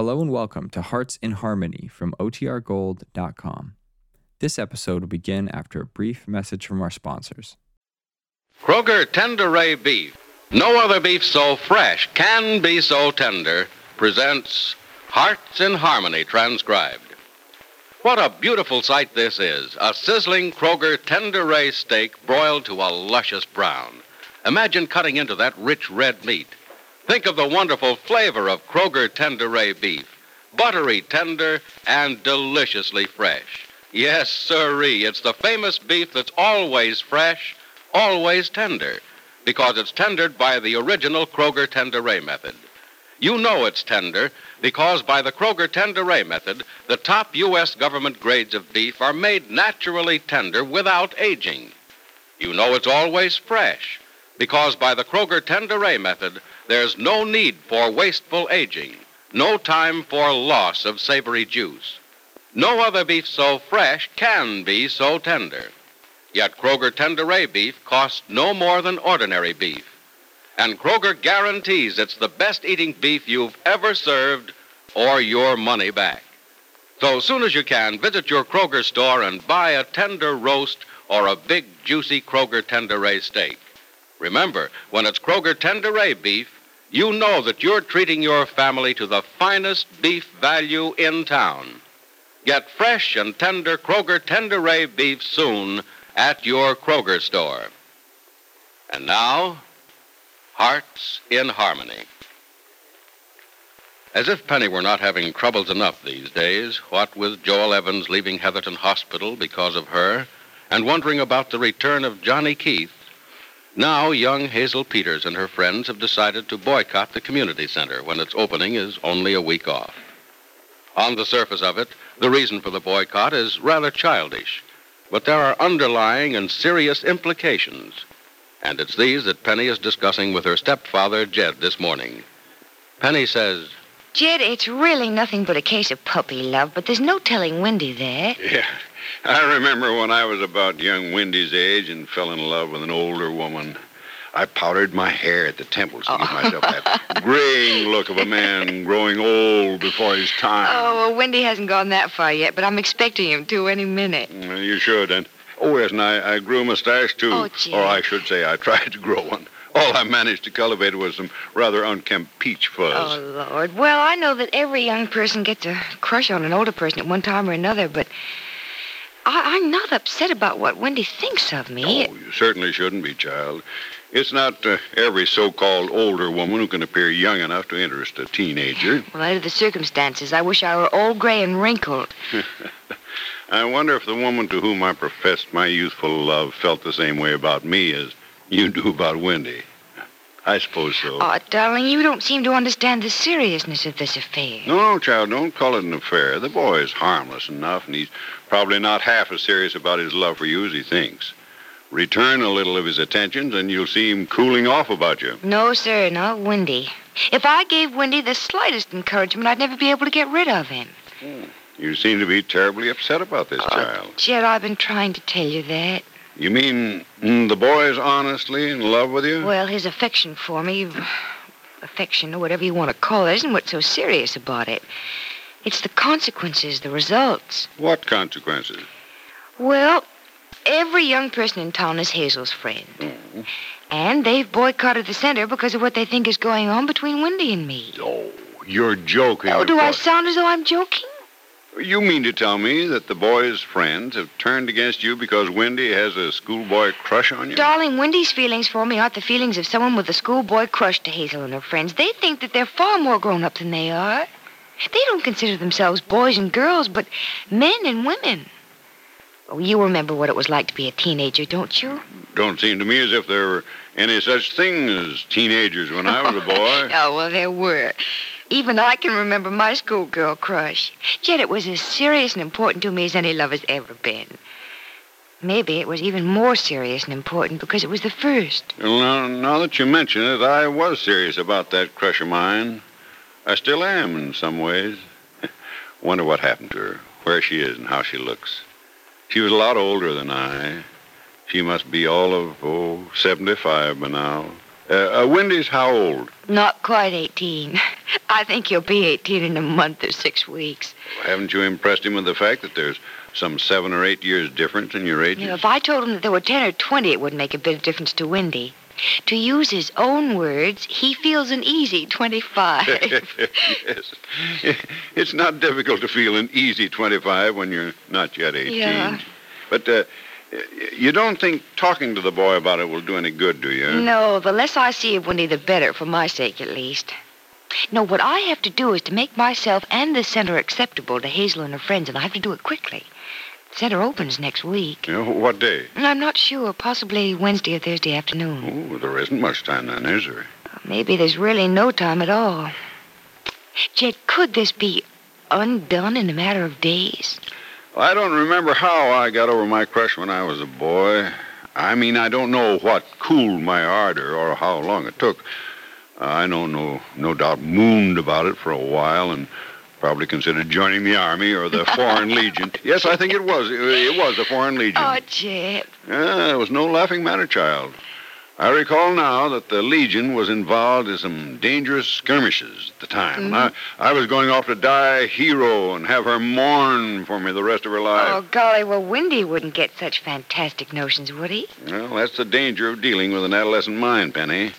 Hello and welcome to Hearts in Harmony from OTRGold.com. This episode will begin after a brief message from our sponsors. Kroger Tenderay Beef. No other beef so fresh can be so tender. Presents Hearts in Harmony transcribed. What a beautiful sight this is. A sizzling Kroger Tenderay steak broiled to a luscious brown. Imagine cutting into that rich red meat. Think of the wonderful flavor of Kroger Tenderay beef. Buttery tender and deliciously fresh. Yes, sirree, it's the famous beef that's always fresh, always tender, because it's tendered by the original Kroger Tenderay method. You know it's tender because by the Kroger Tenderay method, the top U.S. government grades of beef are made naturally tender without aging. You know it's always fresh because by the Kroger Tenderay method, there's no need for wasteful aging, no time for loss of savory juice. No other beef so fresh can be so tender. Yet Kroger Tenderay beef costs no more than ordinary beef. And Kroger guarantees it's the best eating beef you've ever served or your money back. So soon as you can, visit your Kroger store and buy a tender roast or a big, juicy Kroger Tenderay steak. Remember, when it's Kroger Tenderay beef, you know that you're treating your family to the finest beef value in town. Get fresh and tender Kroger Tenderay beef soon at your Kroger store. And now, Hearts in Harmony. As if Penny were not having troubles enough these days, what with Joel Evans leaving Heatherton Hospital because of her, and wondering about the return of Johnny Keith, now young Hazel Peters and her friends have decided to boycott the community center when its opening is only a week off. On the surface of it, the reason for the boycott is rather childish, but there are underlying and serious implications. And it's these that Penny is discussing with her stepfather, Jed, this morning. Penny says, Jed, it's really nothing but a case of puppy love, but there's no telling Wendy that. Yeah. I remember when I was about young Wendy's age and fell in love with an older woman. I powdered my hair at the temples to give myself that oh. graying look of a man growing old before his time. Oh, well, Wendy hasn't gone that far yet, but I'm expecting him to any minute. Well, you should, and oh yes, and I, I grew a mustache too. Oh, gee. Or I should say, I tried to grow one. All I managed to cultivate was some rather unkempt peach fuzz. Oh, Lord. Well, I know that every young person gets a crush on an older person at one time or another, but I, I'm not upset about what Wendy thinks of me. Oh, you certainly shouldn't be, child. It's not uh, every so-called older woman who can appear young enough to interest a teenager. Well, under the circumstances, I wish I were old, gray, and wrinkled. I wonder if the woman to whom I professed my youthful love felt the same way about me as you do about Wendy. I suppose so. Oh, darling, you don't seem to understand the seriousness of this affair. No, no, child, don't call it an affair. The boy is harmless enough, and he's probably not half as serious about his love for you as he thinks. Return a little of his attentions, and you'll see him cooling off about you. No, sir, not Wendy. If I gave Wendy the slightest encouragement, I'd never be able to get rid of him. You seem to be terribly upset about this Oh, child. Jed, I've been trying to tell you that. You mean mm, the boy is honestly in love with you? Well, his affection for me, affection or whatever you want to call it, isn't what's so serious about it. It's the consequences, the results. What consequences? Well, every young person in town is Hazel's friend. And they've boycotted the center because of what they think is going on between Wendy and me. Oh, you're joking. Oh, do I sound as though I'm joking? You mean to tell me that the boy's friends have turned against you because Wendy has a schoolboy crush on you? Darling, Wendy's feelings for me aren't the feelings of someone with a schoolboy crush to Hazel and her friends. They think that they're far more grown up than they are. They don't consider themselves boys and girls, but men and women. Oh, you remember what it was like to be a teenager, don't you? Don't seem to me as if there were any such thing as teenagers when I was a boy. Oh, well, there were. Even I can remember my schoolgirl crush. Yet it was as serious and important to me as any love has ever been. Maybe it was even more serious and important because it was the first. Well, now, now that you mention it, I was serious about that crush of mine. I still am in some ways. Wonder what happened to her, where she is, and how she looks. She was a lot older than I. She must be all of, oh, 75 by now. Uh, uh, Wendy's how old? Not quite 18. I think he'll be 18 in a month or six weeks. Haven't you impressed him with the fact that there's some seven or eight years difference in your ages? You know, if I told him that there were 10 or 20, it wouldn't make a bit of difference to Wendy. To use his own words, he feels an easy 25. yes. It's not difficult to feel an easy 25 when you're not yet 18. Yeah. But uh, you don't think talking to the boy about it will do any good, do you? No, the less I see of Wendy, the better, for my sake at least. No, what I have to do is to make myself and the center acceptable to Hazel and her friends, and I have to do it quickly. The center opens next week. You know, what day? I'm not sure. Possibly Wednesday or Thursday afternoon. Oh, there isn't much time then, is there? Maybe there's really no time at all. Jed, could this be undone in a matter of days? I don't remember how I got over my crush when I was a boy. I mean, I don't know what cooled my ardor or how long it took. I know no no doubt mooned about it for a while and probably considered joining the army or the Foreign Legion. Yes, I think it was. It was the Foreign Legion. Oh, Jed. Yeah, it was no laughing matter, child. I recall now that the Legion was involved in some dangerous skirmishes at the time. And I, I was going off to die a hero and have her mourn for me the rest of her life. Oh, golly, well, Windy wouldn't get such fantastic notions, would he? Well, that's the danger of dealing with an adolescent mind, Penny.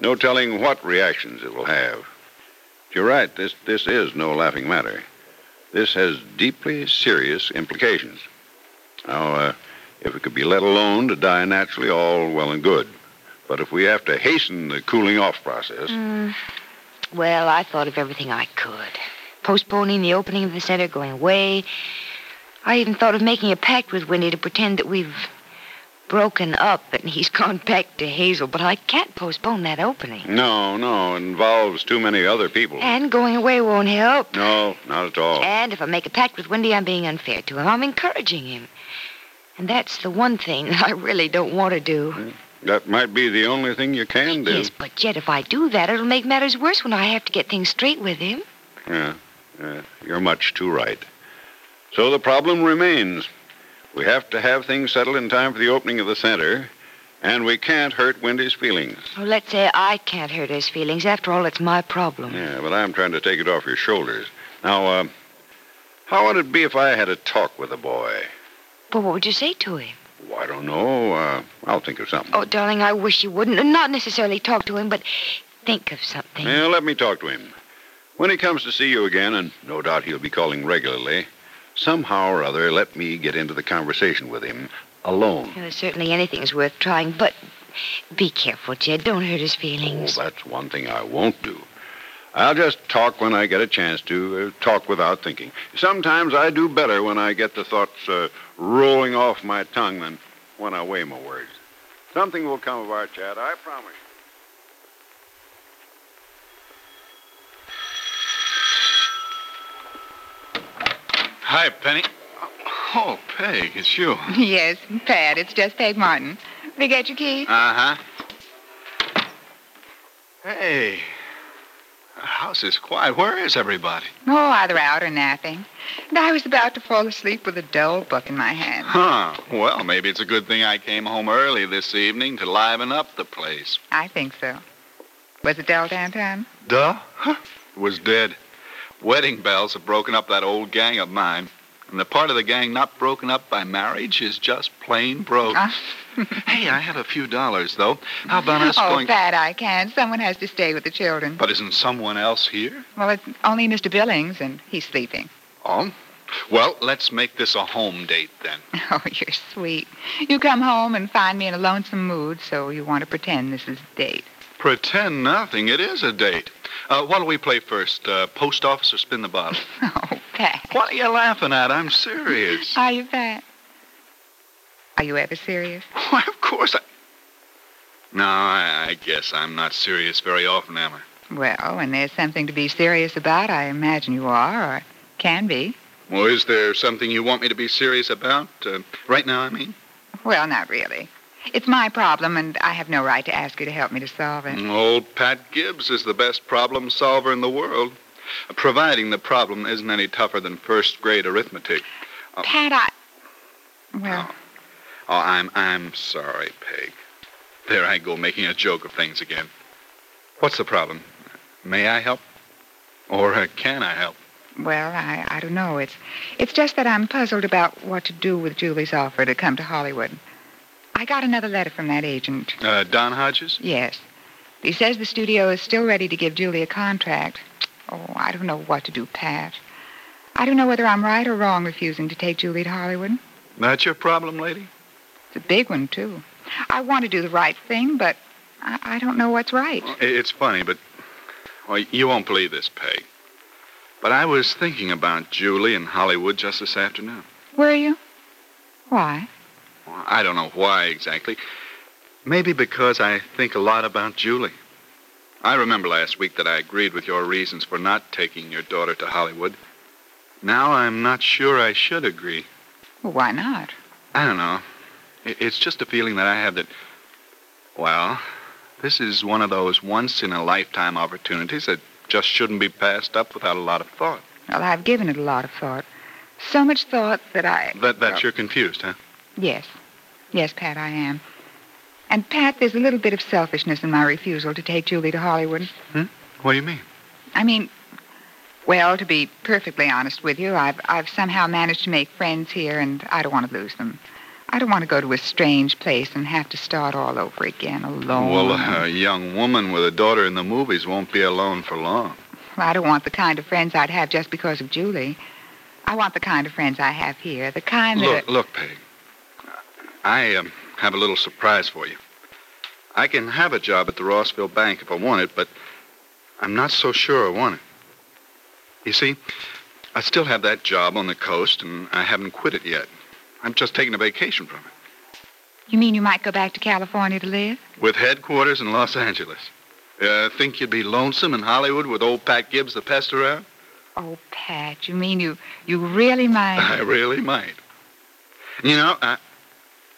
No telling what reactions it will have. You're right. This this is no laughing matter. This has deeply serious implications. Now, uh, if it could be let alone to die naturally, all well and good. But if we have to hasten the cooling off process, mm, Well, I thought of everything I could. Postponing the opening of the center, going away. I even thought of making a pact with Wendy to pretend that we've broken up and he's gone back to Hazel, but I can't postpone that opening. no, no, it involves too many other people. And going away won't help. No, not at all. And if I make a pact with Wendy, I'm being unfair to him. I'm encouraging him. And that's the one thing that I really don't want to do. Hmm. That might be the only thing you can do. Yes, but yet if I do that, it'll make matters worse when I have to get things straight with him. Yeah, yeah, you're much too right. So the problem remains. We have to have things settled in time for the opening of the center, and we can't hurt Wendy's feelings. Oh, let's say I can't hurt his feelings. After all, it's my problem. Yeah, but I'm trying to take it off your shoulders. Now, uh, how would it be if I had a talk with the boy? But what would you say to him? Oh, I don't know. Uh, I'll think of something. Oh, darling, I wish you wouldn't. Not necessarily talk to him, but think of something. Yeah, let me talk to him. When he comes to see you again, and no doubt he'll be calling regularly, somehow or other let me get into the conversation with him alone. Well, certainly anything's worth trying, but be careful, Jed. Don't hurt his Oh, feelings. that's one thing I won't do. I'll just talk when I get a chance to, uh, talk without thinking. Sometimes I do better when I get the thoughts uh, rolling off my tongue than when I weigh my words. Something will come of our chat, I promise. Hi, Penny. Oh, Peg, it's you. Yes, Pat, it's just Peg Martin. Did you get your key? Uh huh. Hey, the house is quiet. Where is everybody? Oh, either out or napping. And I was about to fall asleep with a dull book in my hand. Huh. Well, maybe it's a good thing I came home early this evening to liven up the place. I think so. Was it dull downtown? Duh. Huh. It was dead. Wedding bells have broken up that old gang of mine. And the part of the gang not broken up by marriage is just plain broke. Ah. hey, I have a few dollars, though. How about us going oh, going... Pat, I can't. Someone has to stay with the children. But isn't someone else here? Well, it's only Mr. Billings, and he's sleeping. Oh? Well, let's make this a home date then. Oh, you're sweet. You come home and find me in a lonesome mood, so you want to pretend this is a date. Pretend nothing. It is a date. Uh, what'll we play first? Uh, post office or spin the bottle? Oh, Pat. what are you laughing at? I'm serious. Are you, Pat? Are you ever serious? Why, of course I. No, I, I guess I'm not serious very often, am I? Well, when there's something to be serious about, I imagine you are, or can be. Well, is there something you want me to be serious about? Uh, right now, I mean? Well, not really. It's my problem, and I have no right to ask you to help me to solve it. Old Pat Gibbs is the best problem solver in the world, providing the problem isn't any tougher than first grade arithmetic. Pat, I. Well, Oh, I'm I'm sorry, Peg. There I go, making a joke of things again. What's the problem? May I help? Or uh, can I help? Well, I, I don't know. It's it's just that I'm puzzled about what to do with Julie's offer to come to Hollywood. I got another letter from that agent. Uh, Don Hodges? Yes. He says the studio is still ready to give Julie a contract. Oh, I don't know what to do, Pat. I don't know whether I'm right or wrong refusing to take Julie to Hollywood. That's your problem, lady? It's a big one, too. I want to do the right thing, but I, I don't know what's right. It's funny, but well, you won't believe this, Peg. But I was thinking about Julie in Hollywood just this afternoon. Were you? Why? Well, I don't know why exactly. Maybe because I think a lot about Julie. I remember last week that I agreed with your reasons for not taking your daughter to Hollywood. Now I'm not sure I should agree. Well, why not? I don't know. It's just a feeling that I have that, well, this is one of those once in a lifetime opportunities that just shouldn't be passed up without a lot of thought. Well, I've given it a lot of thought. So much thought that I. That, that you're confused, huh? Yes. Yes, Pat, I am. And, Pat, there's a little bit of selfishness in my refusal to take Julie to Hollywood. Hmm? What do you mean? I mean, well, to be perfectly honest with you, I've, I've somehow managed to make friends here, and I don't want to lose them. I don't want to go to a strange place and have to start all over again alone. Well, a young woman with a daughter in the movies won't be alone for long. Well, I don't want the kind of friends I'd have just because of Julie. I want the kind of friends I have here, the kind look, that. Look, Peg. I um, have a little surprise for you. I can have a job at the Rossville Bank if I want it, but I'm not so sure I want it. You see, I still have that job on the coast, and I haven't quit it yet. I'm just taking a vacation from it. You mean you might go back to California to live? With headquarters in Los Angeles. Uh, think you'd be lonesome in Hollywood with old Pat Gibbs the pest around? Oh, Pat, you mean you you really might? I really might. You know, I,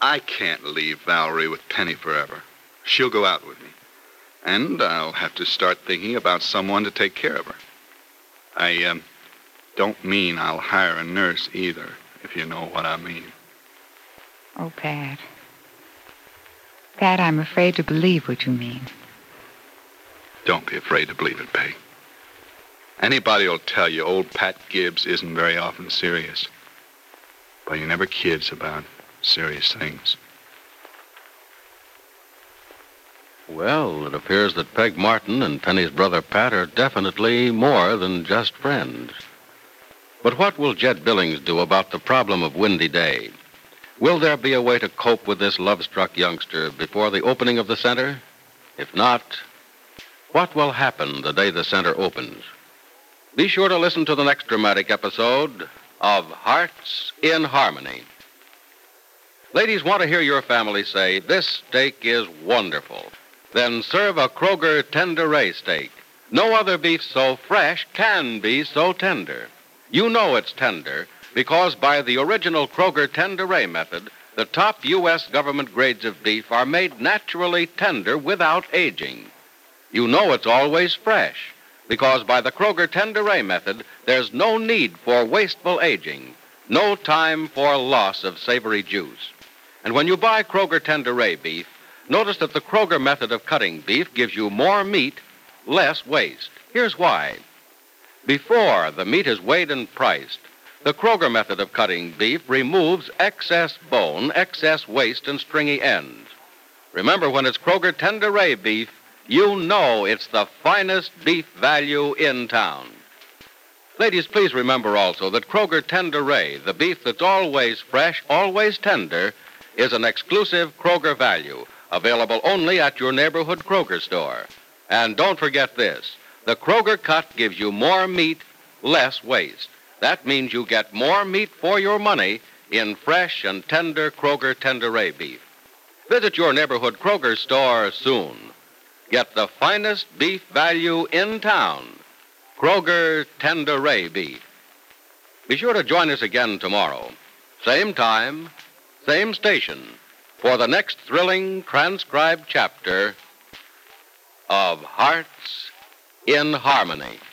I can't leave Valerie with Penny forever. She'll go out with me. And I'll have to start thinking about someone to take care of her. I um, don't mean I'll hire a nurse either, if you know what I mean. Oh, Pat. Pat, I'm afraid to believe what you mean. Don't be afraid to believe it, Peg. Anybody'll tell you old Pat Gibbs isn't very often serious. But he never kids about serious things. Well, it appears that Peg Martin and Penny's brother Pat are definitely more than just friends. But what will Jed Billings do about the problem of Windy Day? Will there be a way to cope with this love struck youngster before the opening of the center? If not, what will happen the day the center opens? Be sure to listen to the next dramatic episode of Hearts in Harmony. Ladies want to hear your family say, This steak is wonderful. Then serve a Kroger Tenderay steak. No other beef so fresh can be so tender. You know it's tender because by the original Kroger Tenderay method, the top U.S. government grades of beef are made naturally tender without aging. You know it's always fresh because by the Kroger Tenderay method, there's no need for wasteful aging, no time for loss of savory juice. And when you buy Kroger Tenderay beef, notice that the Kroger method of cutting beef gives you more meat, less waste. Here's why. Before the meat is weighed and priced, the Kroger method of cutting beef removes excess bone, excess waste, and stringy ends. Remember, when it's Kroger Tenderay beef, you know it's the finest beef value in town. Ladies, please remember also that Kroger Tenderay, the beef that's always fresh, always tender, is an exclusive Kroger value, available only at your neighborhood Kroger store. And don't forget this the Kroger cut gives you more meat, less waste. That means you get more meat for your money in fresh and tender Kroger Tenderay beef. Visit your neighborhood Kroger store soon. Get the finest beef value in town. Kroger Tenderay beef. Be sure to join us again tomorrow. Same time, same station, for the next thrilling transcribed chapter of Hearts in Harmony.